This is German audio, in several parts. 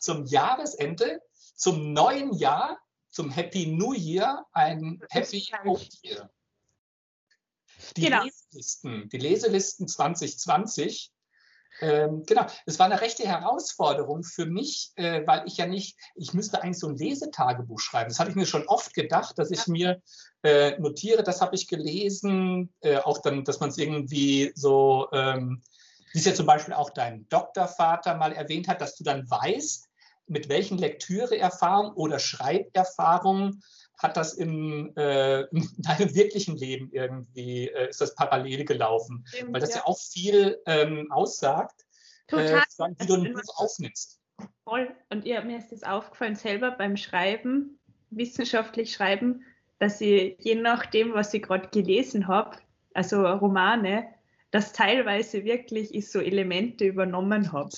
zum Jahresende, zum neuen Jahr, zum Happy New Year, ein Happy Old Year. Die genau. Leselisten, die Leselisten 2020 ähm, genau, es war eine rechte Herausforderung für mich, äh, weil ich ja nicht, ich müsste eigentlich so ein Lesetagebuch schreiben. Das habe ich mir schon oft gedacht, dass ich mir äh, notiere, das habe ich gelesen, äh, auch dann, dass man es irgendwie so, ähm, wie es ja zum Beispiel auch dein Doktorvater mal erwähnt hat, dass du dann weißt, mit welchen Lektüreerfahrungen oder Schreiberfahrungen hat das im, äh, in deinem wirklichen Leben irgendwie, äh, ist das parallel gelaufen? Stimmt, Weil das ja, ja auch viel ähm, aussagt, Total. Äh, wie du ein Buch aufnimmst. Voll. Und ihr, mir ist das aufgefallen selber beim Schreiben, wissenschaftlich schreiben, dass ich je nachdem, was ich gerade gelesen habe, also Romane, dass teilweise wirklich ich so Elemente übernommen habe.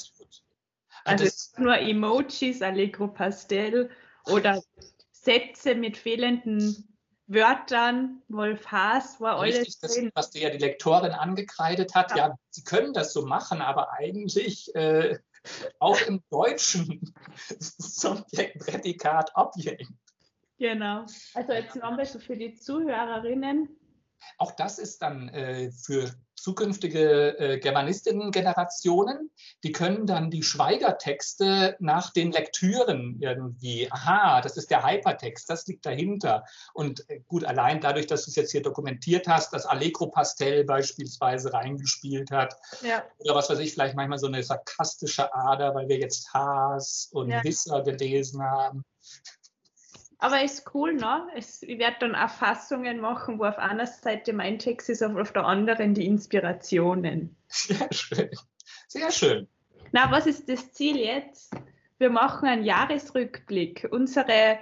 Also nur Emojis, Allegro Pastel oder Sätze mit fehlenden Wörtern, Wolf Haas war alles Richtig, das, was dir ja die Lektorin angekreidet hat, ja. ja, sie können das so machen, aber eigentlich äh, auch im Deutschen Subjekt, Prädikat, Objekt. Genau. Also jetzt nochmal so für die Zuhörerinnen. Auch das ist dann äh, für zukünftige äh, Germanistinnen-Generationen, die können dann die Schweigertexte nach den Lektüren irgendwie, aha, das ist der Hypertext, das liegt dahinter. Und äh, gut, allein dadurch, dass du es jetzt hier dokumentiert hast, dass Allegro Pastel beispielsweise reingespielt hat, ja. oder was weiß ich, vielleicht manchmal so eine sarkastische Ader, weil wir jetzt Haas und ja. Wisser gelesen haben. Aber ist cool, ne? Es, ich werde dann Erfassungen machen, wo auf einer Seite mein Text ist, auf, auf der anderen die Inspirationen. Sehr schön. Sehr schön. Na, was ist das Ziel jetzt? Wir machen einen Jahresrückblick. Unsere,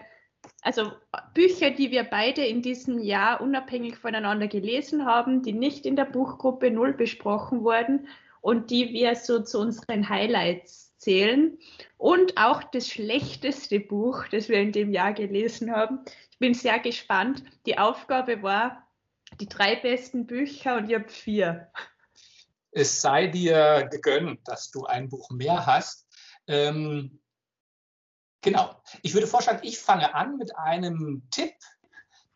also Bücher, die wir beide in diesem Jahr unabhängig voneinander gelesen haben, die nicht in der Buchgruppe Null besprochen wurden und die wir so zu unseren Highlights zählen. Und auch das schlechteste Buch, das wir in dem Jahr gelesen haben. Ich bin sehr gespannt. Die Aufgabe war, die drei besten Bücher und ich habe vier. Es sei dir gegönnt, dass du ein Buch mehr hast. Ähm, genau. Ich würde vorschlagen, ich fange an mit einem Tipp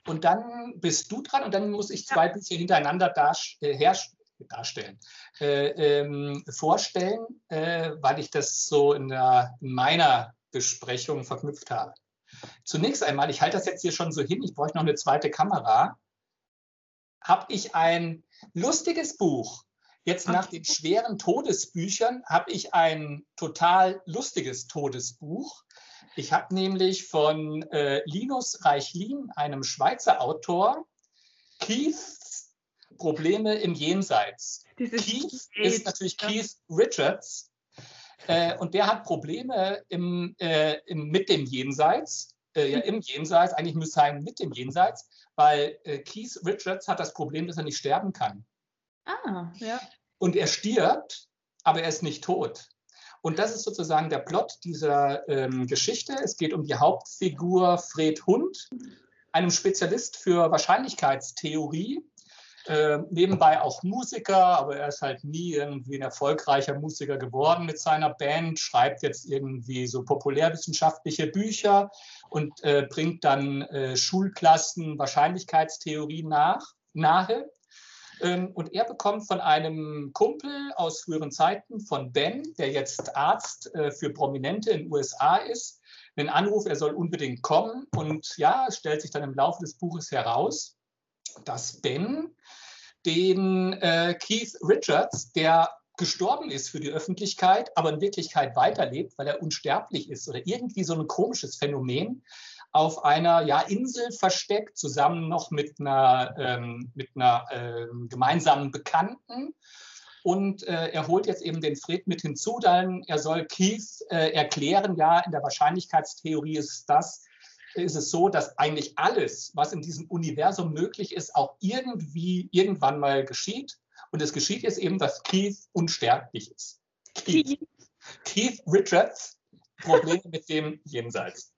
und dann bist du dran und dann muss ich zwei. Bücher hintereinander äh, herstellen darstellen, äh, ähm, vorstellen, äh, weil ich das so in, der, in meiner Besprechung verknüpft habe. Zunächst einmal, ich halte das jetzt hier schon so hin, ich bräuchte noch eine zweite Kamera, habe ich ein lustiges Buch. Jetzt nach den schweren Todesbüchern habe ich ein total lustiges Todesbuch. Ich habe nämlich von äh, Linus Reichlin, einem Schweizer Autor, Keith Probleme im Jenseits. Dieses Keith ist natürlich Keith Richards äh, und der hat Probleme im, äh, im, mit dem Jenseits, äh, ja im Jenseits, eigentlich müsste sein mit dem Jenseits, weil äh, Keith Richards hat das Problem, dass er nicht sterben kann. Ah, ja. Und er stirbt, aber er ist nicht tot. Und das ist sozusagen der Plot dieser ähm, Geschichte. Es geht um die Hauptfigur Fred Hund, einem Spezialist für Wahrscheinlichkeitstheorie, äh, nebenbei auch Musiker, aber er ist halt nie irgendwie ein erfolgreicher Musiker geworden mit seiner Band, schreibt jetzt irgendwie so populärwissenschaftliche Bücher und äh, bringt dann äh, Schulklassen Wahrscheinlichkeitstheorie nach, nahe. Ähm, und er bekommt von einem Kumpel aus früheren Zeiten, von Ben, der jetzt Arzt äh, für Prominente in den USA ist, einen Anruf, er soll unbedingt kommen. Und ja, es stellt sich dann im Laufe des Buches heraus, dass Ben den äh, Keith Richards, der gestorben ist für die Öffentlichkeit, aber in Wirklichkeit weiterlebt, weil er unsterblich ist oder irgendwie so ein komisches Phänomen, auf einer ja, Insel versteckt, zusammen noch mit einer, ähm, mit einer äh, gemeinsamen Bekannten. Und äh, er holt jetzt eben den Fred mit hinzu, dann er soll Keith äh, erklären, ja, in der Wahrscheinlichkeitstheorie ist das, ist es so, dass eigentlich alles, was in diesem Universum möglich ist, auch irgendwie irgendwann mal geschieht. Und es geschieht jetzt eben, dass Keith unsterblich ist. Keith, Keith Richards, Probleme mit dem Jenseits.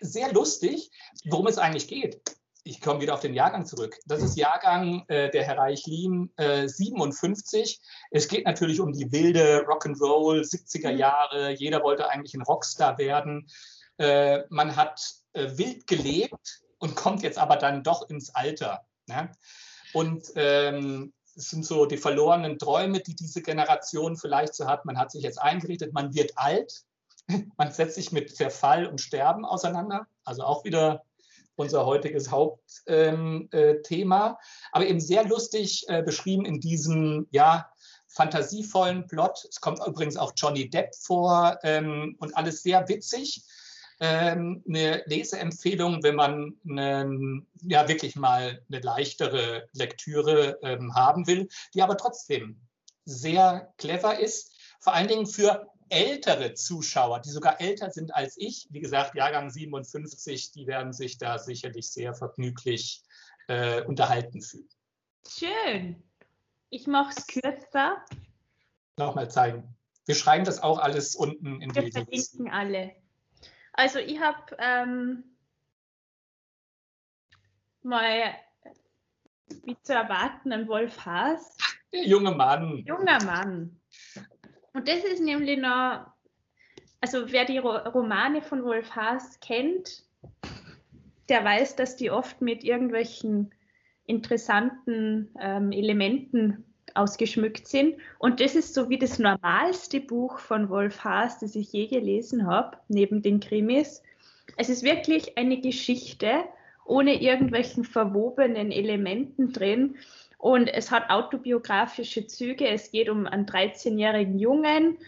Sehr lustig, worum es eigentlich geht. ich komme wieder auf den Jahrgang zurück. Das ist Jahrgang äh, der Herr Reichlin äh, 57. Es geht natürlich um die wilde Rock'n'Roll 70er mhm. Jahre. Jeder wollte eigentlich ein Rockstar werden. Äh, man hat äh, wild gelebt und kommt jetzt aber dann doch ins Alter. Ne? Und ähm, es sind so die verlorenen Träume, die diese Generation vielleicht so hat. Man hat sich jetzt eingeredet, man wird alt, man setzt sich mit Verfall und Sterben auseinander. Also auch wieder unser heutiges Hauptthema, äh, aber eben sehr lustig äh, beschrieben in diesem, ja, fantasievollen Plot. Es kommt übrigens auch Johnny Depp vor ähm, und alles sehr witzig. Ähm, eine Leseempfehlung, wenn man eine, ja wirklich mal eine leichtere Lektüre ähm, haben will, die aber trotzdem sehr clever ist. Vor allen Dingen für ältere Zuschauer, die sogar älter sind als ich, wie gesagt, Jahrgang 57, die werden sich da sicherlich sehr vergnüglich äh, unterhalten fühlen. Schön. Ich mache es kürzer. Nochmal zeigen. Wir schreiben das auch alles unten in Wir die Wir verlinken alle. Also ich habe ähm, mal, wie zu erwarten, einen Wolf Haas. Der junge Mann. Junger Mann. Und das ist nämlich noch, also wer die Romane von Wolf Haas kennt, der weiß, dass die oft mit irgendwelchen interessanten ähm, Elementen ausgeschmückt sind. Und das ist so wie das normalste Buch von Wolf Haas, das ich je gelesen habe, neben den Krimis. Es ist wirklich eine Geschichte ohne irgendwelchen verwobenen Elementen drin. Und es hat autobiografische Züge. Es geht um einen 13-jährigen Jungen,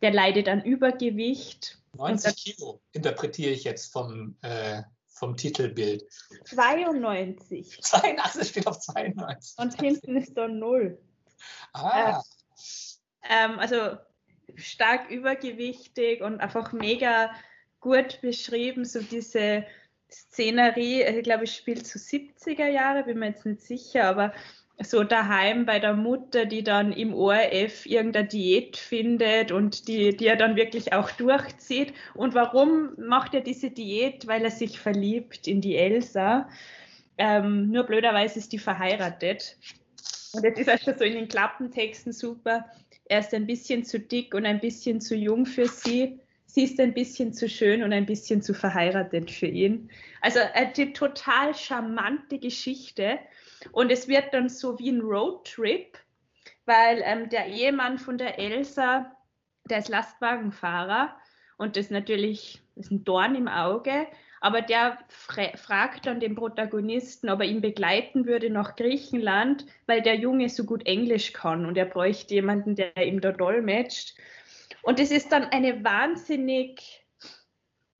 der leidet an Übergewicht. 90 Kilo interpretiere ich jetzt vom, äh, vom Titelbild. 92. 82 steht auf 92. Und hinten ist da 0. Ah. Äh, ähm, also stark übergewichtig und einfach mega gut beschrieben, so diese Szenerie, ich glaube, es spielt zu 70er Jahre, bin mir jetzt nicht sicher, aber so daheim bei der Mutter, die dann im ORF irgendeine Diät findet und die, die er dann wirklich auch durchzieht. Und warum macht er diese Diät? Weil er sich verliebt in die Elsa. Ähm, nur blöderweise ist die verheiratet. Und das ist auch schon so in den Klappentexten super. Er ist ein bisschen zu dick und ein bisschen zu jung für sie. Sie ist ein bisschen zu schön und ein bisschen zu verheiratet für ihn. Also eine total charmante Geschichte und es wird dann so wie ein Roadtrip, weil ähm, der Ehemann von der Elsa, der ist Lastwagenfahrer und das natürlich ist ein Dorn im Auge. Aber der fragt dann den Protagonisten, ob er ihn begleiten würde nach Griechenland, weil der Junge so gut Englisch kann und er bräuchte jemanden, der ihm da dolmetscht. Und es ist dann eine wahnsinnig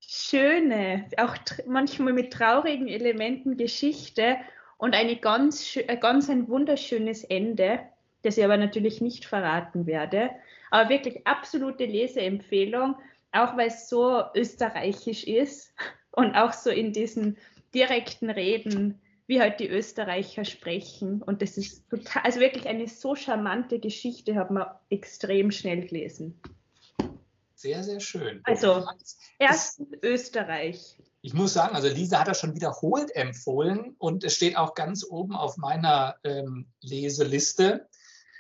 schöne, auch manchmal mit traurigen Elementen Geschichte und eine ganz, äh, ganz ein wunderschönes Ende, das ich aber natürlich nicht verraten werde. Aber wirklich absolute Leseempfehlung, auch weil es so österreichisch ist und auch so in diesen direkten Reden, wie halt die Österreicher sprechen. Und das ist total, also wirklich eine so charmante Geschichte, hat man extrem schnell gelesen. Sehr, sehr schön. Also, erst Österreich ich muss sagen, also Lisa hat das schon wiederholt empfohlen und es steht auch ganz oben auf meiner ähm, Leseliste.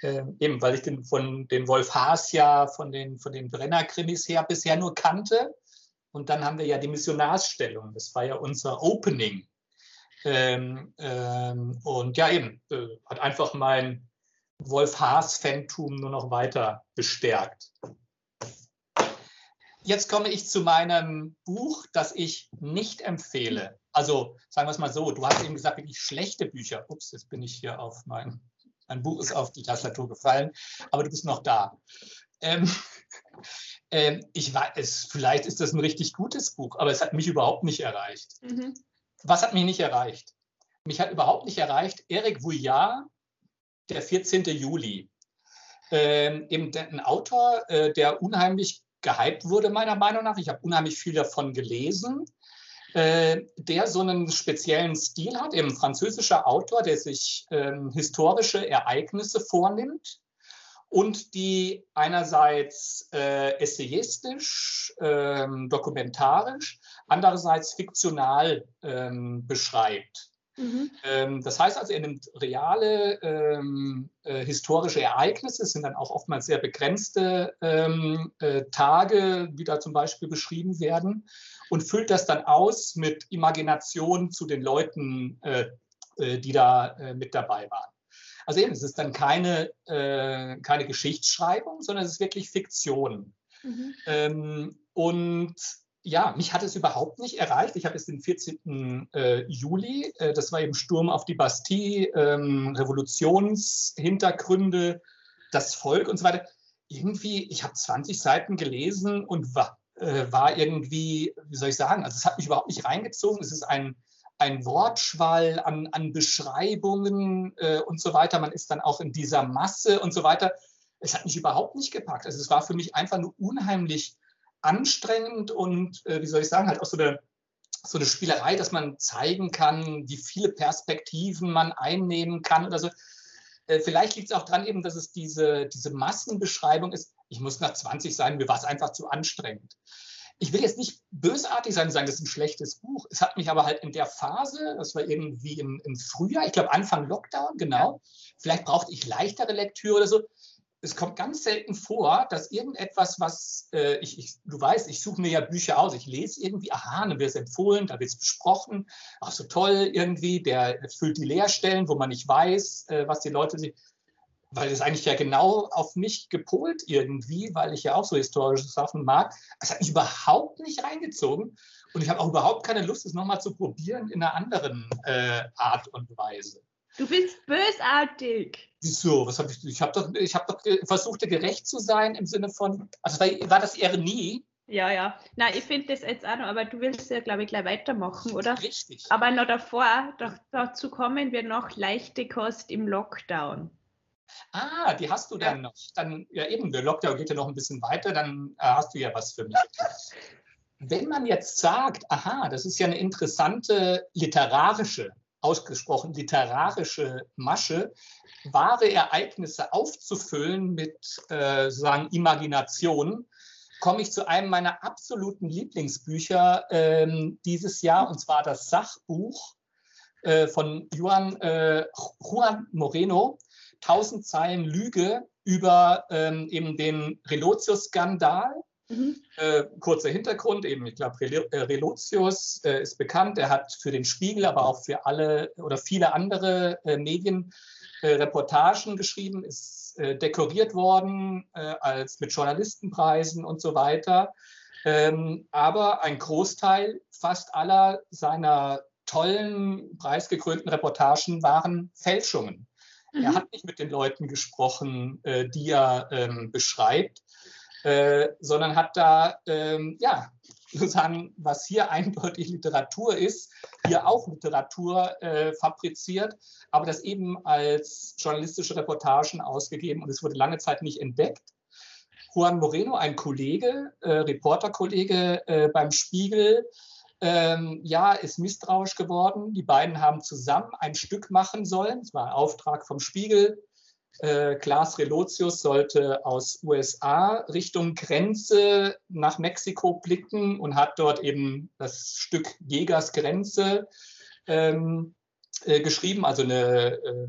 Ähm, eben, weil ich den von den Wolf Haas ja von den, von den Brenner-Krimis her bisher nur kannte. Und dann haben wir ja die Missionarsstellung. Das war ja unser Opening. Ähm, ähm, und ja, eben, äh, hat einfach mein Wolf Haas-Fantum nur noch weiter bestärkt jetzt komme ich zu meinem Buch, das ich nicht empfehle. Also sagen wir es mal so, du hast eben gesagt, wirklich schlechte Bücher. Ups, jetzt bin ich hier auf mein, mein Buch ist auf die Tastatur gefallen, aber du bist noch da. Ähm, ähm, ich weiß, vielleicht ist das ein richtig gutes Buch, aber es hat mich überhaupt nicht erreicht. Mhm. Was hat mich nicht erreicht? Mich hat überhaupt nicht erreicht Eric Vouillard, der 14. Juli. Ähm, eben ein Autor, äh, der unheimlich gehypt wurde, meiner Meinung nach. Ich habe unheimlich viel davon gelesen, äh, der so einen speziellen Stil hat, eben französischer Autor, der sich ähm, historische Ereignisse vornimmt und die einerseits äh, essayistisch, ähm, dokumentarisch, andererseits fiktional ähm, beschreibt. Mhm. Ähm, das heißt also, er nimmt reale ähm, äh, historische Ereignisse, es sind dann auch oftmals sehr begrenzte ähm, äh, Tage, wie da zum Beispiel beschrieben werden, und füllt das dann aus mit Imagination zu den Leuten, äh, äh die da äh, mit dabei waren. Also eben, es ist dann keine, äh, keine Geschichtsschreibung, sondern es ist wirklich Fiktion. Mhm. Ähm, und ja, mich hat es überhaupt nicht erreicht. Ich habe es den 14. Äh, Juli, äh, das war eben Sturm auf die Bastille, ähm, Revolutionshintergründe, das Volk und so weiter. Irgendwie, ich habe 20 Seiten gelesen und war, äh, war irgendwie, wie soll ich sagen, also es hat mich überhaupt nicht reingezogen. Es ist ein, ein Wortschwall an, an Beschreibungen äh, und so weiter. Man ist dann auch in dieser Masse und so weiter. Es hat mich überhaupt nicht gepackt. Also es war für mich einfach nur unheimlich anstrengend und, äh, wie soll ich sagen, halt auch so eine, so eine Spielerei, dass man zeigen kann, wie viele Perspektiven man einnehmen kann oder so. Äh, vielleicht liegt es auch daran eben, dass es diese, diese Massenbeschreibung ist. Ich muss nach 20 sein, mir war es einfach zu anstrengend. Ich will jetzt nicht bösartig sein und sagen, das ist ein schlechtes Buch. Es hat mich aber halt in der Phase, das war irgendwie im, im Frühjahr, ich glaube Anfang Lockdown, genau, vielleicht brauchte ich leichtere Lektüre oder so, es kommt ganz selten vor, dass irgendetwas, was äh, ich, ich, du weißt, ich suche mir ja Bücher aus, ich lese irgendwie, aha, dann wird es empfohlen, da wird es besprochen, ach so toll irgendwie, der füllt die Leerstellen, wo man nicht weiß, äh, was die Leute sich, weil es eigentlich ja genau auf mich gepolt irgendwie, weil ich ja auch so historische Sachen mag. Es hat mich überhaupt nicht reingezogen und ich habe auch überhaupt keine Lust, es nochmal zu probieren in einer anderen äh, Art und Weise. Du bist bösartig. Wieso? Was habe ich? Ich habe doch, ich habe doch versucht, gerecht zu sein im Sinne von, also war, war das Ironie? Ja, ja. Nein, ich finde das jetzt auch noch, aber du willst ja, glaube ich, gleich weitermachen, oder? Richtig. Aber noch davor, doch, dazu kommen wir noch leichte Kost im Lockdown. Ah, die hast du dann ja. noch. Dann, ja eben, der Lockdown geht ja noch ein bisschen weiter, dann äh, hast du ja was für mich. Wenn man jetzt sagt, aha, das ist ja eine interessante literarische ausgesprochen literarische Masche, wahre Ereignisse aufzufüllen mit äh, sozusagen Imagination, komme ich zu einem meiner absoluten Lieblingsbücher ähm, dieses Jahr, und zwar das Sachbuch äh, von Juan, äh, Juan Moreno, 1000 Zeilen Lüge über ähm, eben den Relotius-Skandal Mhm. Äh, kurzer Hintergrund, eben, ich glaube, äh, Relotius äh, ist bekannt. Er hat für den Spiegel, aber auch für alle oder viele andere äh, Medien äh, Reportagen geschrieben, ist äh, dekoriert worden als mit Journalistenpreisen und so weiter. Ähm, aber ein Großteil, fast aller seiner tollen, preisgekrönten Reportagen waren Fälschungen. Mhm. Er hat nicht mit den Leuten gesprochen, die er ähm, beschreibt, äh, sondern hat da, ähm, ja, sozusagen, was hier eindeutig Literatur ist, hier auch Literatur äh, fabriziert, aber das eben als journalistische Reportagen ausgegeben und es wurde lange Zeit nicht entdeckt. Juan Moreno, ein Kollege, äh, Reporterkollege äh, beim Spiegel, ähm, ja, ist misstrauisch geworden. Die beiden haben zusammen ein Stück machen sollen. Es war ein Auftrag vom Spiegel. Äh, Klaas Relotius sollte aus USA Richtung Grenze nach Mexiko blicken und hat dort eben das Stück Jägers Grenze ähm, äh, geschrieben, also eine, äh,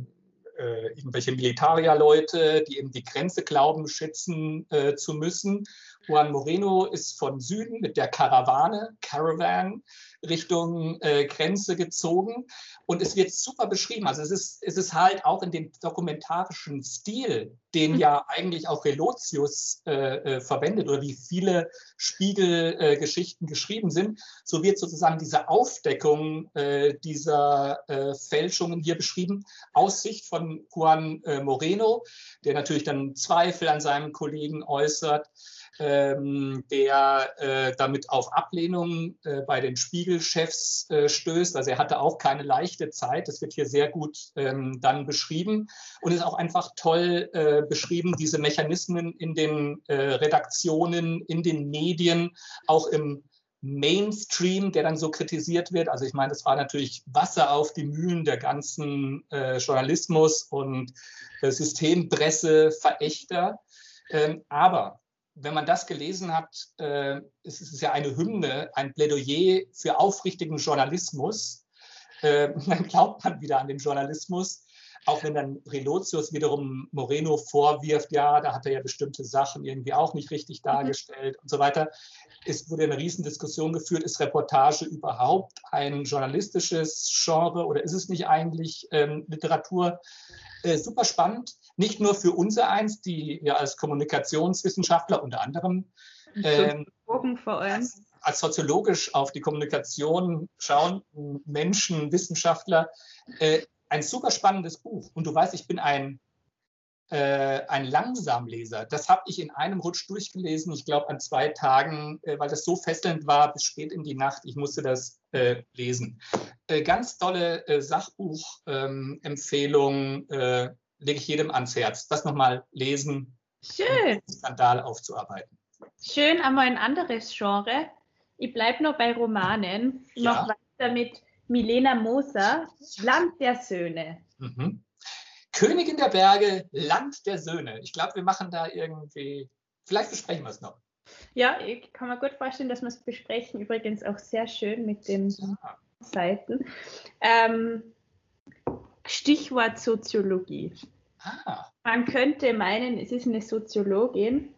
äh irgendwelche Militarierleute, die eben die Grenze glauben, schützen äh, zu müssen. Juan Moreno ist von Süden mit der Karawane, Caravan, Richtung äh, Grenze gezogen. Und es wird super beschrieben. Also es ist, es ist halt auch in dem dokumentarischen Stil, den mhm. ja eigentlich auch Relotius äh, äh, verwendet oder wie viele Spiegelgeschichten äh, geschrieben sind, so wird sozusagen diese Aufdeckung äh, dieser äh, Fälschungen hier beschrieben aus Sicht von Juan Moreno, der natürlich dann Zweifel an seinem Kollegen äußert ähm, der äh, damit auf Ablehnung äh, bei den Spiegelchefs äh, stößt. Also er hatte auch keine leichte Zeit. Das wird hier sehr gut ähm, dann beschrieben und ist auch einfach toll äh, beschrieben, diese Mechanismen in den äh, Redaktionen, in den Medien, auch im Mainstream, der dann so kritisiert wird. Also ich meine, das war natürlich Wasser auf die Mühlen der ganzen äh, Journalismus und äh, Systempresse-Verächter. Ähm, aber wenn man das gelesen hat, äh, es ist ja eine Hymne, ein Plädoyer für aufrichtigen Journalismus. äh, dann glaubt man wieder an den Journalismus. Auch wenn dann Relotius wiederum Moreno vorwirft, ja, da hat er ja bestimmte Sachen irgendwie auch nicht richtig mhm. dargestellt mhm. und so weiter. Es wurde eine Riesendiskussion geführt, ist Reportage überhaupt ein journalistisches Genre oder ist es nicht eigentlich ähm, Literatur? Äh, super spannend, nicht nur für unser eins, die ja als Kommunikationswissenschaftler unter anderem ähm, allem. Als, soziologisch auf die Kommunikation schauen, Menschen, Wissenschaftler, äh, ein super spannendes Buch. Und du weißt, ich bin ein, äh, ein Langsamleser. Das habe ich in einem Rutsch durchgelesen, ich glaube an zwei Tagen, äh, weil das so fesselnd war bis spät in die Nacht. Ich musste das äh, lesen. Äh, ganz tolle äh, Sachbuchempfehlung äh, lege ich jedem ans Herz. Das nochmal lesen. Schön. Um Skandal aufzuarbeiten. Schön, einmal ein anderes Genre. Ich bleibe noch bei Romanen. Ja. Noch weiter mit Milena Moser, Land der Söhne. Mhm. Königin der Berge, Land der Söhne. Ich glaube, wir machen da irgendwie, vielleicht besprechen wir es noch. Ja, ich kann mir gut vorstellen, dass wir es besprechen. Übrigens auch sehr schön mit den ja. Seiten. Ähm, Stichwort Soziologie. Ah. Man könnte meinen, es ist eine Soziologin,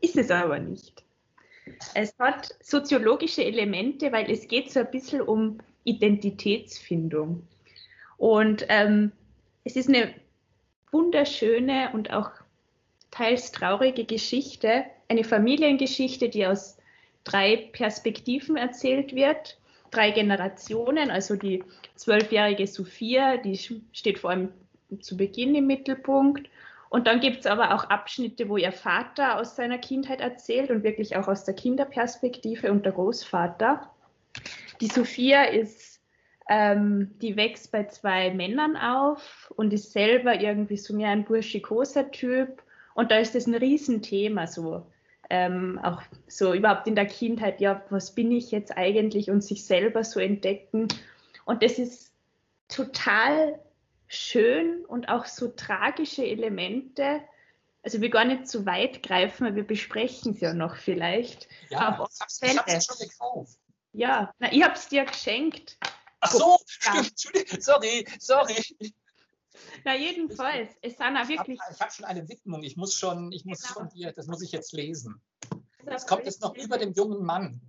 ist es aber nicht. Es hat soziologische Elemente, weil es geht so ein bisschen um Identitätsfindung. Und ähm, es ist eine wunderschöne und auch teils traurige Geschichte, eine Familiengeschichte, die aus drei Perspektiven erzählt wird, drei Generationen, also die zwölfjährige Sophia, die steht vor allem zu Beginn im Mittelpunkt. Und dann gibt es aber auch Abschnitte, wo ihr Vater aus seiner Kindheit erzählt und wirklich auch aus der Kinderperspektive und der Großvater. Die Sophia ist, ähm, die wächst bei zwei Männern auf und ist selber irgendwie so mehr ein burschikoser Typ. Und da ist das ein Riesenthema so. Ähm, auch so überhaupt in der Kindheit, ja, was bin ich jetzt eigentlich und sich selber so entdecken. Und das ist total schön und auch so tragische Elemente. Also wir gar nicht zu weit greifen, weil wir besprechen es ja noch vielleicht. Ja, Aber ich habe es schon gekauft. Ja, na, ich habe es dir geschenkt. Ach so, stimmt. Sorry, sorry. Na, jedenfalls, es sind auch wirklich. Ich habe hab schon eine Widmung. Ich muss schon, ich muss genau. von dir, das muss ich jetzt lesen. Es kommt jetzt noch über dem jungen Mann.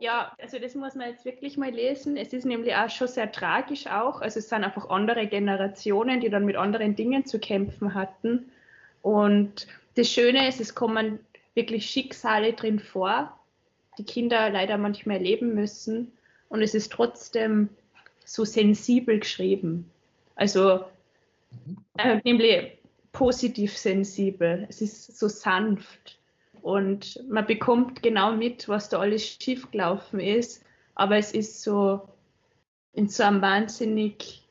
Ja, also das muss man jetzt wirklich mal lesen. Es ist nämlich auch schon sehr tragisch auch. Also es sind einfach andere Generationen, die dann mit anderen Dingen zu kämpfen hatten. Und das Schöne ist, es kommen wirklich Schicksale drin vor, die Kinder leider manchmal erleben müssen. Und es ist trotzdem so sensibel geschrieben. Also äh, nämlich positiv sensibel. Es ist so sanft. Und man bekommt genau mit, was da alles schiefgelaufen ist. Aber es ist so in so einem wahnsinnig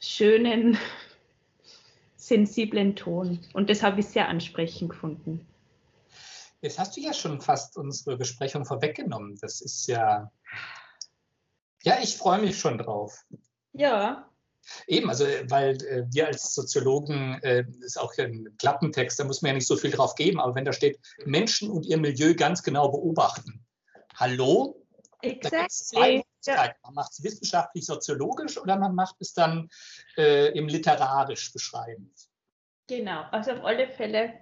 schönen, sensiblen Ton. Und das habe ich sehr ansprechend gefunden. Jetzt hast du ja schon fast unsere Besprechung vorweggenommen. Das ist ja. Ja, ich freue mich schon drauf. Ja. Eben, also weil äh, wir als Soziologen, äh, ist auch ein Klappentext, da muss man ja nicht so viel drauf geben, aber wenn da steht, Menschen und ihr Milieu ganz genau beobachten. Hallo? Exactly. Ja. Man macht es wissenschaftlich soziologisch oder man macht es dann äh, im literarisch beschreibend. Genau, also auf alle Fälle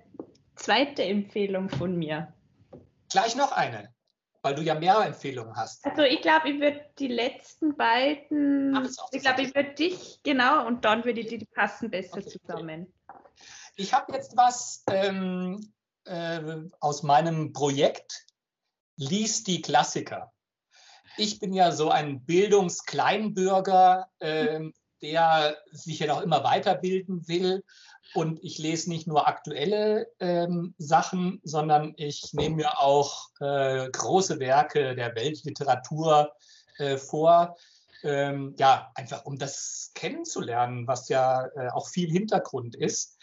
zweite Empfehlung von mir. Gleich noch eine, weil du ja mehrere Empfehlungen hast. Also ich glaube, ich würde die letzten beiden, Ach, ich glaube, ich würde dich, genau, und dann würde ich die, die passen besser okay, zusammen. Okay. Ich habe jetzt was ähm, äh, aus meinem Projekt Lies die Klassiker. Ich bin ja so ein Bildungskleinbürger, äh, der sich ja noch immer weiterbilden will und ich lese nicht nur aktuelle ähm, Sachen, sondern ich nehme mir auch äh, große Werke der Weltliteratur äh, vor. Ähm, ja, einfach um das kennenzulernen, was ja äh, auch viel Hintergrund ist.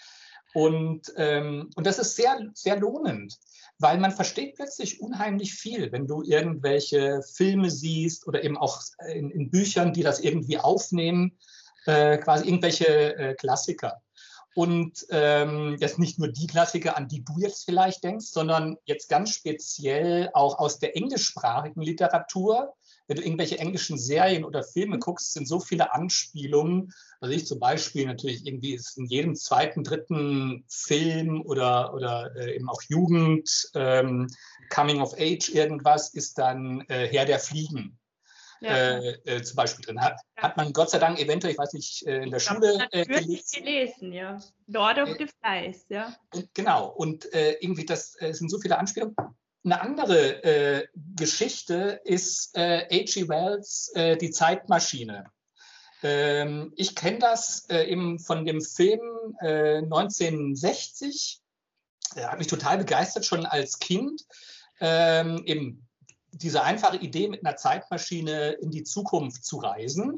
Und, ähm, und das ist sehr, sehr lohnend, weil man versteht plötzlich unheimlich viel, wenn du irgendwelche Filme siehst oder eben auch in, in Büchern, die das irgendwie aufnehmen, äh, quasi irgendwelche äh, Klassiker. Und ähm, jetzt nicht nur die Klassiker, an die du jetzt vielleicht denkst, sondern jetzt ganz speziell auch aus der englischsprachigen Literatur. Wenn du irgendwelche englischen Serien oder Filme guckst, sind so viele Anspielungen. Also ich zum Beispiel natürlich irgendwie ist in jedem zweiten, dritten Film oder, oder äh, eben auch Jugend, ähm, Coming of Age irgendwas, ist dann äh, Herr der Fliegen ja. äh, äh, zum Beispiel drin. Hat, ja. hat man Gott sei Dank eventuell, ich weiß nicht, äh, in der ich Schule äh, gelesen. gelesen. ja. Lord of the Flies, ja. Und, genau, und äh, irgendwie, das äh, sind so viele Anspielungen. Eine andere äh, Geschichte ist äh, H.G. Wells äh, Die Zeitmaschine. Ähm, ich kenne das äh, eben von dem Film äh, 1960. Er hat mich total begeistert, schon als Kind. Ähm, eben diese einfache Idee, mit einer Zeitmaschine in die Zukunft zu reisen.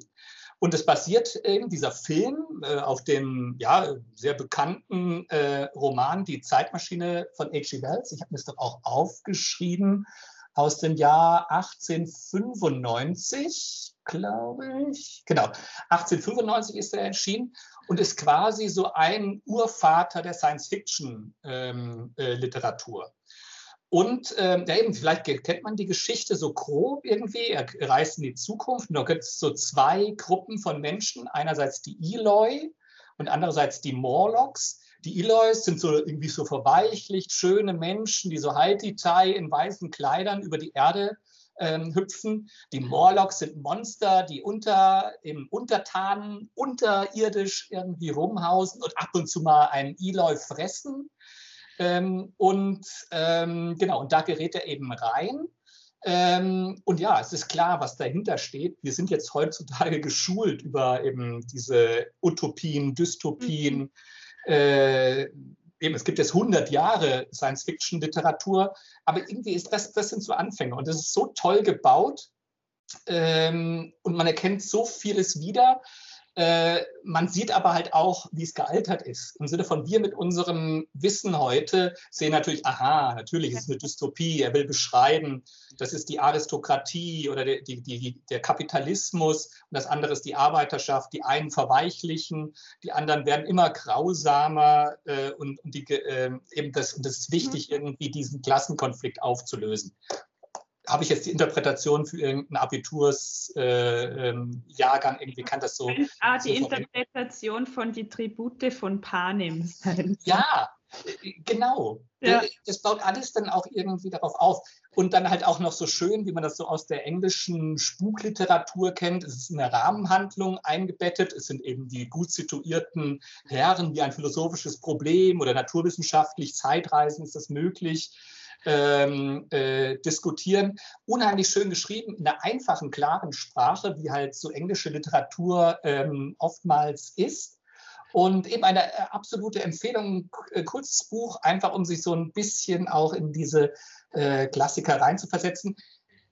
Und es basiert eben dieser Film äh, auf dem ja, sehr bekannten äh, Roman Die Zeitmaschine von H.G. Wells. Ich habe mir das doch auch aufgeschrieben aus dem Jahr 1895, glaube ich. Genau, 1895 ist er erschienen und ist quasi so ein Urvater der Science-Fiction-Literatur. Ähm, äh, und ähm, ja, eben, vielleicht kennt man die Geschichte so grob irgendwie. Er reist in die Zukunft. Und da gibt es so zwei Gruppen von Menschen. Einerseits die Eloi und andererseits die Morlocks. Die Eloys sind so irgendwie so verweichlicht, schöne Menschen, die so Haltitai in weißen Kleidern über die Erde ähm, hüpfen. Die Morlocks sind Monster, die unter, im Untertanen, unterirdisch irgendwie rumhausen und ab und zu mal einen Eloi fressen. Ähm, und ähm, genau, und da gerät er eben rein. Ähm, und ja, es ist klar, was dahinter steht. Wir sind jetzt heutzutage geschult über eben diese Utopien, Dystopien. Mhm. Äh, eben, es gibt jetzt 100 Jahre Science-Fiction-Literatur, aber irgendwie ist das, das sind so Anfänge und das ist so toll gebaut ähm, und man erkennt so vieles wieder. Äh, man sieht aber halt auch, wie es gealtert ist. Im Sinne von wir mit unserem Wissen heute sehen natürlich, aha, natürlich ist es eine Dystopie. Er will beschreiben, das ist die Aristokratie oder der, die, die, der Kapitalismus und das andere ist die Arbeiterschaft. Die einen verweichlichen, die anderen werden immer grausamer äh, und, und, die, äh, eben das, und das ist wichtig, mhm. irgendwie diesen Klassenkonflikt aufzulösen habe ich jetzt die Interpretation für irgendeinen Abitursjahrgang, äh, ähm, irgendwie kann das so. Ah, die so Interpretation von die Tribute von Panem sein. Ja, äh, genau. Ja. Äh, das baut alles dann auch irgendwie darauf auf. Und dann halt auch noch so schön, wie man das so aus der englischen Spukliteratur kennt. Es ist in der Rahmenhandlung eingebettet. Es sind eben die gut situierten Herren wie ein philosophisches Problem oder naturwissenschaftlich Zeitreisen ist das möglich ähm, äh, diskutieren. Unheimlich schön geschrieben, in einer einfachen, klaren Sprache, wie halt so englische Literatur ähm, oftmals ist. Und eben eine äh, absolute Empfehlung, äh, kurzes Buch, einfach um sich so ein bisschen auch in diese äh, Klassiker reinzuversetzen.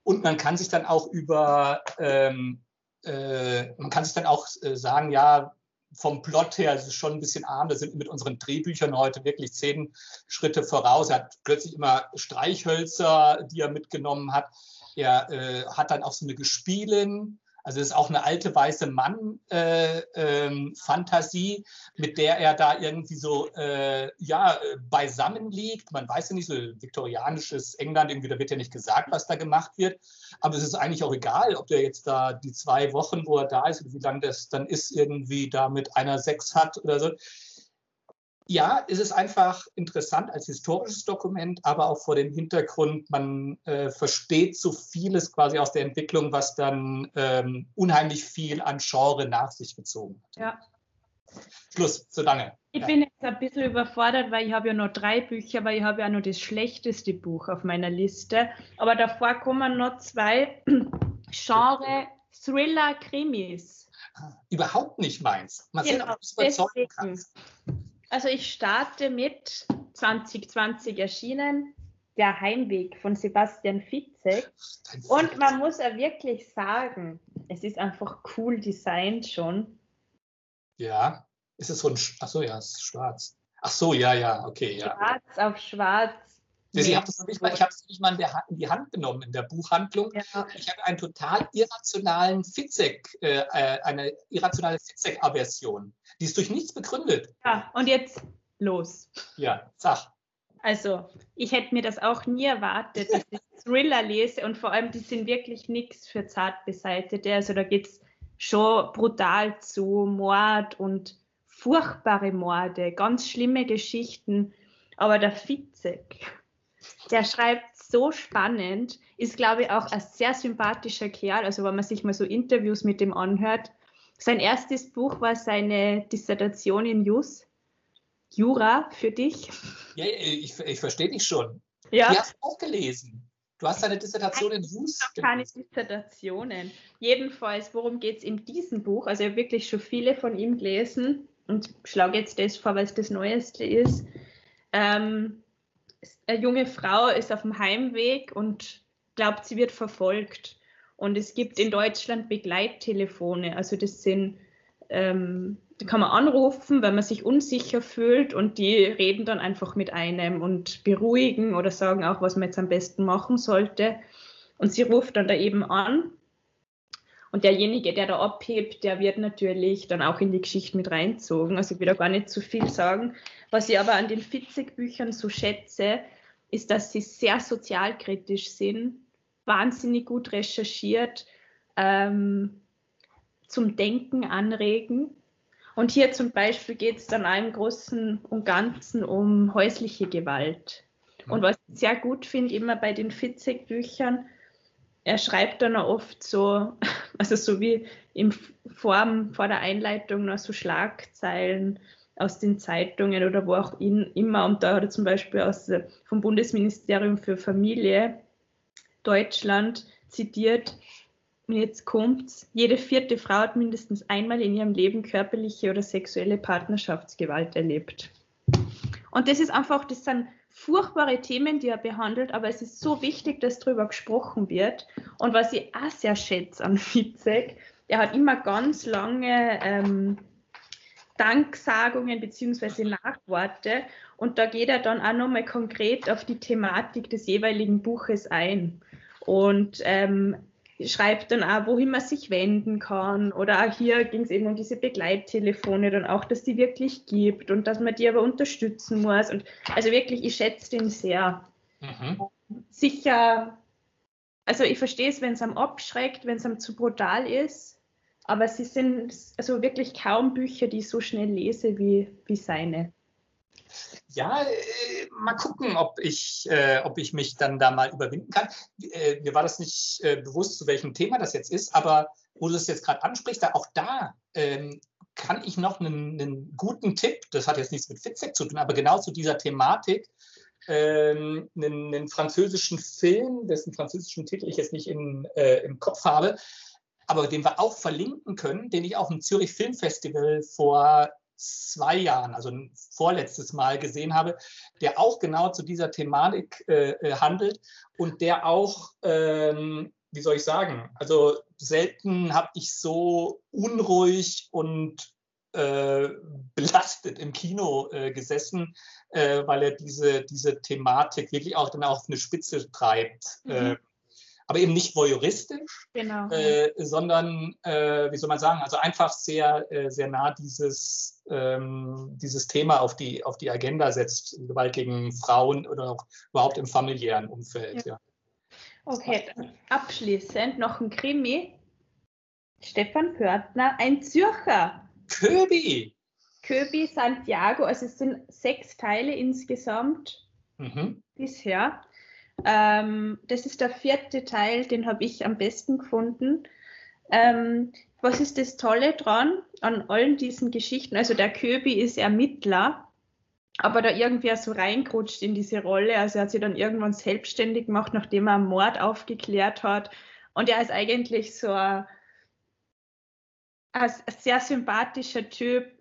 Und man kann sich dann auch über, ähm, äh, man kann sich dann auch äh, sagen, ja, vom Plot her ist es schon ein bisschen arm. Da sind wir mit unseren Drehbüchern heute wirklich zehn Schritte voraus. Er hat plötzlich immer Streichhölzer, die er mitgenommen hat. Er äh, hat dann auch so eine Gespielin, also das ist auch eine alte weiße Mann-Fantasie, äh, ähm, mit der er da irgendwie so äh, ja, beisammen liegt. Man weiß ja nicht, so viktorianisches England, irgendwie, da wird ja nicht gesagt, was da gemacht wird. Aber es ist eigentlich auch egal, ob der jetzt da die zwei Wochen, wo er da ist, wie lange das dann ist, irgendwie da mit einer Sechs hat oder so ja, es ist einfach interessant als historisches Dokument, aber auch vor dem Hintergrund, man äh, versteht so vieles quasi aus der Entwicklung, was dann ähm, unheimlich viel an Genre nach sich gezogen hat. Ja. Schluss, so lange. Ich ja. bin jetzt ein bisschen überfordert, weil ich habe ja noch drei Bücher, weil ich habe ja noch das schlechteste Buch auf meiner Liste. Aber davor kommen noch zwei Genre Thriller Krimis. Überhaupt nicht meins. Man genau, sieht, ob überzeugen kannst. Also ich starte mit 2020 erschienen, Der Heimweg von Sebastian Fitzek. Und man muss ja wirklich sagen, es ist einfach cool designt schon. Ja, ist es so ein, ach so, ja, es ist schwarz. Ach so, ja, ja, okay, ja. Schwarz auf schwarz. Nee. das nicht mal, ich habe es nicht mal in, in, die Hand genommen in der Buchhandlung. Ja. Ich habe einen total irrationalen Fitzek, äh, äh eine irrationale Fitzek-Aversion. Die ist durch nichts begründet. Ja, und jetzt los. Ja, sag. Also, ich hätte mir das auch nie erwartet, dass ich Thriller lese und vor allem, die sind wirklich nichts für Zartbeseitete. Also, da geht es schon brutal zu Mord und furchtbare Morde, ganz schlimme Geschichten. Aber der Fitzek, der schreibt so spannend, ist, glaube ich, auch ein sehr sympathischer Kerl. Also, wenn man sich mal so Interviews mit ihm anhört. Sein erstes Buch war seine Dissertation in Jus. Jura für dich. Ja, ich, ich verstehe dich schon. Ja. Die hast du auch gelesen. Du hast deine Dissertation in Jus. Keine Dissertationen. Jedenfalls, worum geht es in diesem Buch? Also, ich habe wirklich schon viele von ihm gelesen und schlage jetzt das vor, weil es das Neueste ist. Ähm, eine junge Frau ist auf dem Heimweg und glaubt, sie wird verfolgt. Und es gibt in Deutschland Begleittelefone. Also das sind, ähm, da kann man anrufen, wenn man sich unsicher fühlt und die reden dann einfach mit einem und beruhigen oder sagen auch, was man jetzt am besten machen sollte. Und sie ruft dann da eben an. Und derjenige, der da abhebt, der wird natürlich dann auch in die Geschichte mit reinzogen. Also ich will da gar nicht zu viel sagen. Was ich aber an den Fitzek-Büchern so schätze, ist, dass sie sehr sozialkritisch sind, wahnsinnig gut recherchiert, ähm, zum Denken anregen. Und hier zum Beispiel geht es dann im Großen und Ganzen um häusliche Gewalt. Und was ich sehr gut finde, immer bei den Fitzek-Büchern, er schreibt dann auch oft so, also so wie in Form vor der Einleitung noch so Schlagzeilen aus den Zeitungen oder wo auch in, immer. Und da hat er zum Beispiel aus, äh, vom Bundesministerium für Familie Deutschland zitiert, und jetzt kommt's, jede vierte Frau hat mindestens einmal in ihrem Leben körperliche oder sexuelle Partnerschaftsgewalt erlebt. Und das ist einfach, das sind furchtbare Themen, die er behandelt, aber es ist so wichtig, dass darüber gesprochen wird. Und was ich auch sehr schätze an Fitzek, er hat immer ganz lange ähm, Danksagungen bzw. Nachworte und da geht er dann auch nochmal konkret auf die Thematik des jeweiligen Buches ein und ähm, schreibt dann auch, wohin man sich wenden kann oder auch hier ging es eben um diese Begleittelefone dann auch, dass die wirklich gibt und dass man die aber unterstützen muss und also wirklich, ich schätze den sehr. Mhm. Sicher, also ich verstehe es, wenn es am abschreckt, wenn es am zu brutal ist, aber sie sind also wirklich kaum Bücher, die ich so schnell lese wie, wie seine. Ja, äh, mal gucken, ob ich, äh, ob ich mich dann da mal überwinden kann. Äh, mir war das nicht äh, bewusst, zu welchem Thema das jetzt ist, aber wo du es jetzt gerade ansprichst, da, auch da ähm, kann ich noch einen, einen, guten Tipp, das hat jetzt nichts mit Fitzek zu tun, aber genau zu dieser Thematik, ähm, einen, einen, französischen Film, dessen französischen Titel ich jetzt nicht in, äh, im Kopf habe, aber den wir auch verlinken können, den ich auch im Zürich Filmfestival vor zwei Jahren, also vorletztes Mal gesehen habe, der auch genau zu dieser Thematik äh, äh, handelt und der auch, ähm, wie soll ich sagen, also selten habe ich so unruhig und äh, belastet im Kino äh, gesessen, äh, weil er diese, diese Thematik wirklich auch dann auf eine Spitze treibt. Mhm. Aber eben nicht voyeuristisch, genau. äh, sondern, äh, wie soll man sagen, also einfach sehr, äh, sehr nah dieses, ähm, dieses Thema auf die, auf die Agenda setzt, Gewalt gegen Frauen oder auch überhaupt im familiären Umfeld. Ja. ja. Okay, abschließend noch ein Krimi. Stefan Pörtner, ein Zürcher. Köbi. Köbi Santiago, also es sind sechs Teile insgesamt mhm. bisher. Ähm, das ist der vierte Teil, den habe ich am besten gefunden. Ähm, was ist das Tolle dran an allen diesen Geschichten? Also der Köbi ist Ermittler, aber da irgendwie so reingerutscht in diese Rolle. Also er hat sich dann irgendwann selbstständig gemacht, nachdem er einen Mord aufgeklärt hat. Und er ist eigentlich so ein, ein sehr sympathischer Typ,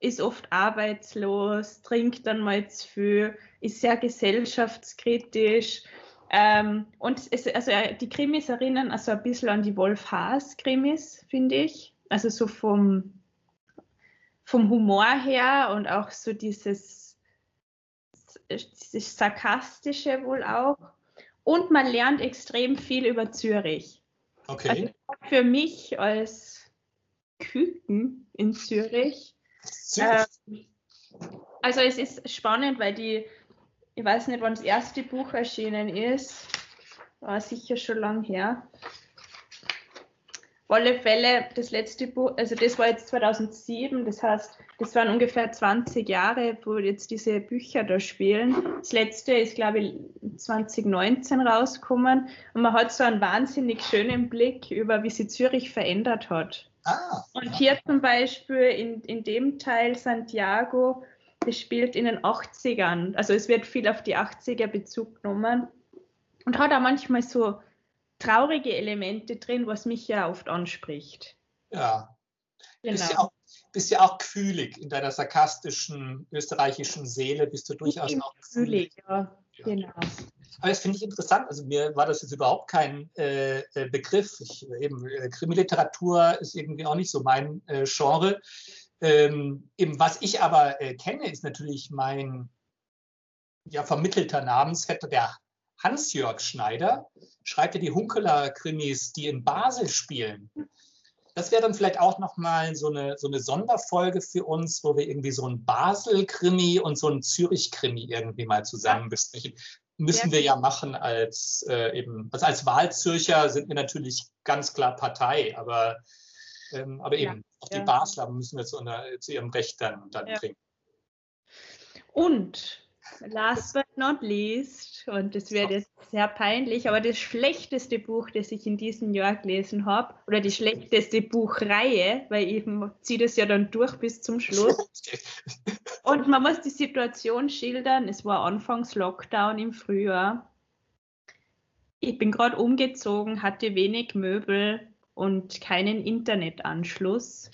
ist oft arbeitslos, trinkt dann mal zu viel, ist sehr gesellschaftskritisch. Ähm, und es, also äh, die Krimis erinnern also ein bisschen an die Wolf Haas Krimis, finde ich. Also so vom, vom Humor her und auch so dieses dieses Sarkastische wohl auch. Und man lernt extrem viel über Zürich. Okay. Also für mich als Küken in Zürich. Zürich. Ähm, also es ist spannend, weil die, ich weiß nicht, wann das erste Buch erschienen ist, war sicher schon lang her. Auf alle Fälle, das letzte Buch, also das war jetzt 2007, das heißt, das waren ungefähr 20 Jahre, wo jetzt diese Bücher da spielen. Das letzte ist, glaube ich, 2019 rausgekommen und man hat so einen wahnsinnig schönen Blick über, wie sich Zürich verändert hat. Ah, Und hier zum Beispiel in, in dem Teil Santiago, spielt in den 80ern. Also es wird viel auf die 80er Bezug genommen und hat auch manchmal so traurige Elemente drin, was mich ja oft anspricht. ja. Genau. Bist ja auch, bist ja auch kühlig in deiner sarkastischen österreichischen Seele, bist du durchaus auch Gefühlig, ja. Ja. Genau. Aber das finde ich interessant. Also mir war das jetzt überhaupt kein äh, äh, Begriff. Ich, eben, äh, Krimiliteratur ist irgendwie auch nicht so mein äh, Genre. Ähm, eben, was ich aber äh, kenne, ist natürlich mein ja, vermittelter Namensvetter, der Hans-Jörg Schneider, schreibt ja die Hunkeler-Krimis, die in Basel spielen. Das wäre dann vielleicht auch nochmal so eine, so eine Sonderfolge für uns, wo wir irgendwie so ein Basel-Krimi und so ein Zürich-Krimi irgendwie mal zusammen besprechen. Müssen wir ja machen als äh, eben, also als Wahlzürcher sind wir natürlich ganz klar Partei, aber, ähm, aber Ja, eben auch die ja. Basler müssen wir zu, einer, zu ihrem Recht dann, dann Ja. bringen. Und last but not least, und das wird jetzt sehr peinlich, aber das schlechteste Buch, das ich in diesem Jahr gelesen habe, oder die schlechteste Buchreihe, weil eben zieht es ja dann durch bis zum Schluss. Und man muss die Situation schildern. Es war anfangs Lockdown im Frühjahr. Ich bin gerade umgezogen, hatte wenig Möbel und keinen Internetanschluss.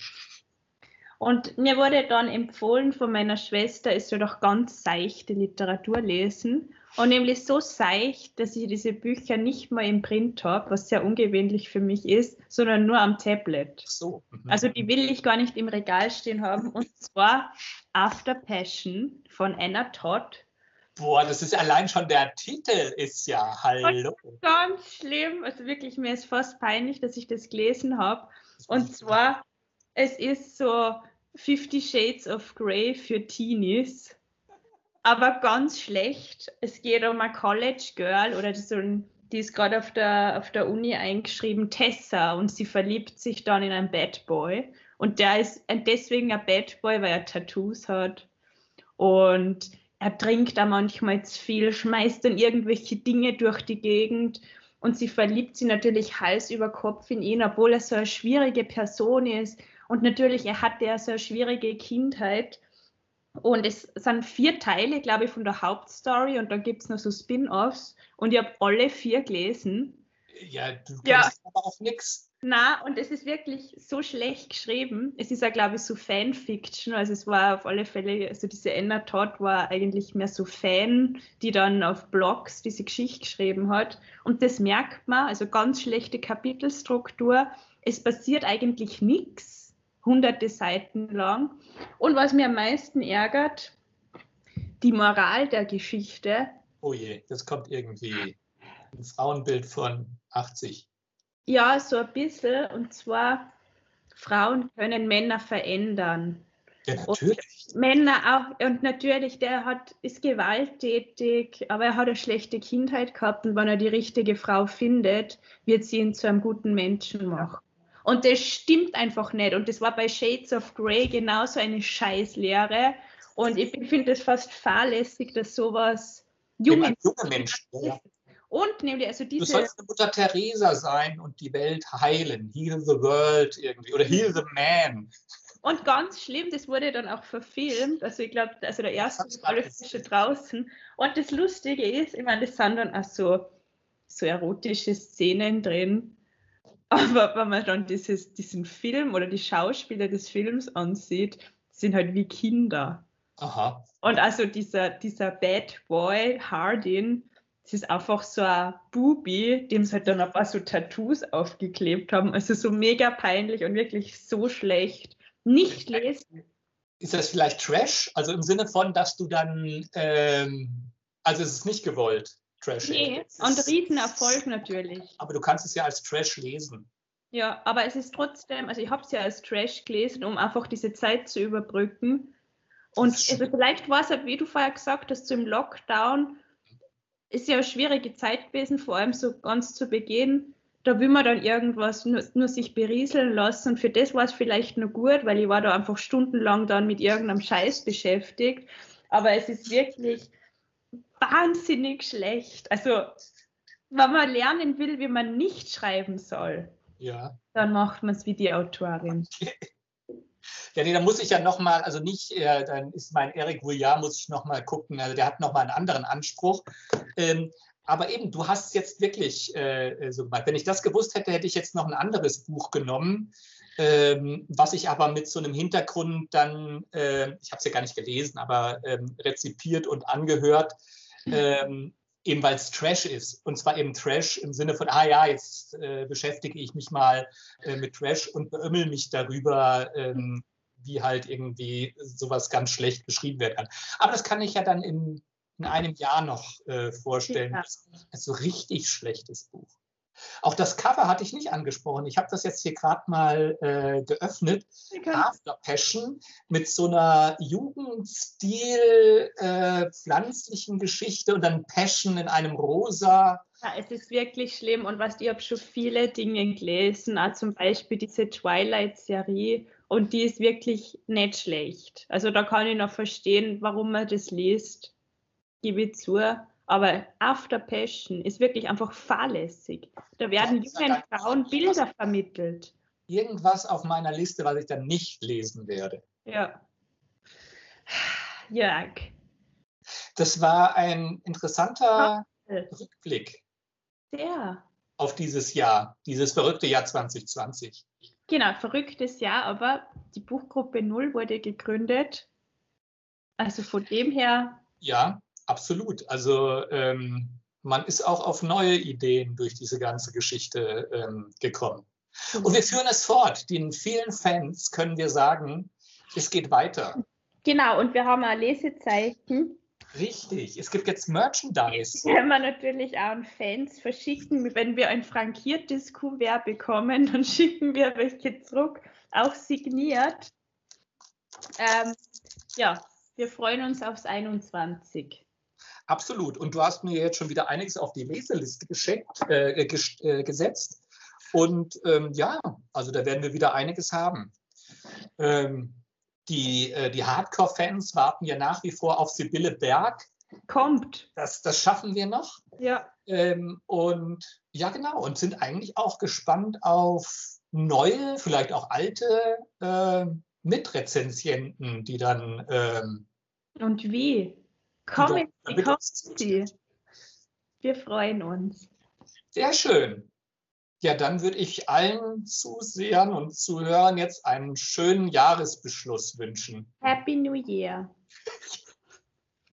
Und mir wurde dann empfohlen von meiner Schwester, es soll doch ganz seichte Literatur lesen. Und nämlich so seicht, dass ich diese Bücher nicht mal im Print habe, was sehr ungewöhnlich für mich ist, sondern nur am Tablet. So. mhm. Also die will ich gar nicht im Regal stehen haben. Und zwar After Passion von Anna Todd. Boah, das ist allein schon der Titel ist ja Hallo. Ganz schlimm. Also wirklich, mir ist fast peinlich, dass ich das gelesen habe. Und zwar, es ist so Fifty Shades of Grey für Teenies. Aber ganz schlecht. Es geht um ein College Girl oder so ein, die ist gerade auf der, auf der Uni eingeschrieben, Tessa, und sie verliebt sich dann in einen Bad Boy. Und der ist deswegen ein Bad Boy, weil er Tattoos hat. Und er trinkt da manchmal zu viel, schmeißt dann irgendwelche Dinge durch die Gegend und sie verliebt sich natürlich Hals über Kopf in ihn, obwohl er so eine schwierige Person ist. Und natürlich, er hatte ja so eine schwierige Kindheit. Und es sind vier Teile, glaube ich, von der Hauptstory und dann gibt es noch so Spin-offs. Und ich habe alle vier gelesen. Ja, du Ja. kannst aber auch nichts. Na, und es ist wirklich so schlecht geschrieben. Es ist ja, glaube ich, so Fanfiction. Also es war auf alle Fälle, also diese Anna Todd war eigentlich mehr so Fan, die dann auf Blogs diese Geschichte geschrieben hat. Und das merkt man, also ganz schlechte Kapitelstruktur. Es passiert eigentlich nichts, hunderte Seiten lang. Und was mir am meisten ärgert, die Moral der Geschichte, Oh je, das kommt irgendwie ein Frauenbild von 80. Ja, so ein bisschen. Und zwar, Frauen können Männer verändern. Ja, natürlich. Männer auch, und natürlich, der hat, ist gewalttätig, aber er hat eine schlechte Kindheit gehabt und wenn er die richtige Frau findet, wird sie ihn zu einem guten Menschen machen. Und das stimmt einfach nicht. Und das war bei Shades of Grey genauso eine Scheißlehre. Und ich finde es fast fahrlässig, dass sowas junge ein junger Mensch. Ja, ja. Und nämlich also Du diese sollst eine Mutter Teresa sein und die Welt heilen. Heal the world irgendwie. Oder heal the man. Und ganz schlimm, das wurde dann auch verfilmt. Also ich glaube, also der erste ist alle grad schon draußen. Und das Lustige ist, ich meine, das sind dann auch so, so erotische Szenen drin. Aber wenn man dann dieses, diesen Film oder die Schauspieler des Films ansieht, sind halt wie Kinder. Aha. Und also dieser, dieser Bad Boy, Hardin, das ist einfach so ein Bubi, dem sie halt dann ein paar so Tattoos aufgeklebt haben. Also so mega peinlich und wirklich so schlecht. Nicht lesen. Ist das vielleicht Trash? Also im Sinne von, dass du dann ähm, Also es ist nicht gewollt, Trash. Nee, Es und Riesenerfolg natürlich. Aber du kannst es ja als Trash lesen. Ja, aber es ist trotzdem, also ich habe es ja als Trash gelesen, um einfach diese Zeit zu überbrücken. Und also vielleicht war es, ja, wie du vorher gesagt hast, so im Lockdown ist ja eine schwierige Zeit gewesen, vor allem so ganz zu Beginn. Da will man dann irgendwas nur, nur sich berieseln lassen. Und für das war es vielleicht nur gut, weil ich war da einfach stundenlang dann mit irgendeinem Scheiß beschäftigt. Aber es ist wirklich wahnsinnig schlecht. Also, wenn man lernen will, wie man nicht schreiben soll, Ja. dann macht man es wie die Autorin. Ja, nee, da muss ich ja nochmal, also nicht, äh, dann ist mein Eric Vouillard, muss ich nochmal gucken, also der hat nochmal einen anderen Anspruch. Ähm, aber eben, du hast jetzt wirklich äh, so gemacht. Wenn ich das gewusst hätte, hätte ich jetzt noch ein anderes Buch genommen, ähm, was ich aber mit so einem Hintergrund dann, äh, ich habe es ja gar nicht gelesen, aber ähm, rezipiert und angehört, ähm, eben weil es Trash ist. Und zwar eben Trash im Sinne von, ah ja, jetzt äh, beschäftige ich mich mal äh, mit Trash und beömmel mich darüber, ähm, wie halt irgendwie sowas ganz schlecht beschrieben werden kann. Aber das kann ich ja dann in, in einem Jahr noch äh, vorstellen. Ja. Das ist so richtig schlechtes Buch. Auch das Cover hatte ich nicht angesprochen. Ich habe das jetzt hier gerade mal äh, geöffnet. After Passion mit so einer Jugendstil äh, pflanzlichen Geschichte und dann Passion in einem rosa. Ja, es ist wirklich schlimm und was ich habe schon viele Dinge gelesen, auch zum Beispiel diese Twilight-Serie und die ist wirklich nicht schlecht. Also da kann ich noch verstehen, warum man das liest, gebe ich zu. Aber After Passion ist wirklich einfach fahrlässig. Da werden jungen Frauen Bilder vermittelt. Irgendwas auf meiner Liste, was ich dann nicht lesen werde. Ja. Jörg. Das war ein interessanter Rückblick Sehr. auf dieses Jahr, dieses verrückte Jahr 2020. Genau, verrücktes Jahr, aber die Buchgruppe Null wurde gegründet. Also von dem her, Ja, absolut. Also ähm, man ist auch auf neue Ideen durch diese ganze Geschichte ähm, gekommen. Und wir führen es fort. Den vielen Fans können wir sagen, es geht weiter. genau, und wir haben ein Lesezeichen. Richtig. Es gibt jetzt Merchandise. Können wir natürlich auch an Fans verschicken. Wenn wir ein frankiertes Kuvert bekommen, dann schicken wir welche zurück, auch signiert. Ähm, ja, wir freuen uns aufs 21. Absolut. Und du hast mir jetzt schon wieder einiges auf die Leseliste geschenkt, äh, ges äh, gesetzt. Und ähm, ja, also da werden wir wieder einiges haben. Ähm, die äh, die Hardcore-Fans warten ja nach wie vor auf Sibylle Berg. Kommt. Das, das schaffen wir noch. Ja, Ähm, und ja, genau. Und sind eigentlich auch gespannt auf neue, vielleicht auch alte äh, Mitrezensienten, die dann ähm, und wie? Die mit kommen uns Sie. Wir freuen uns. Sehr schön. Ja, dann würde ich allen Zusehern und Zuhörern jetzt einen schönen Jahresbeschluss wünschen. Happy New Year.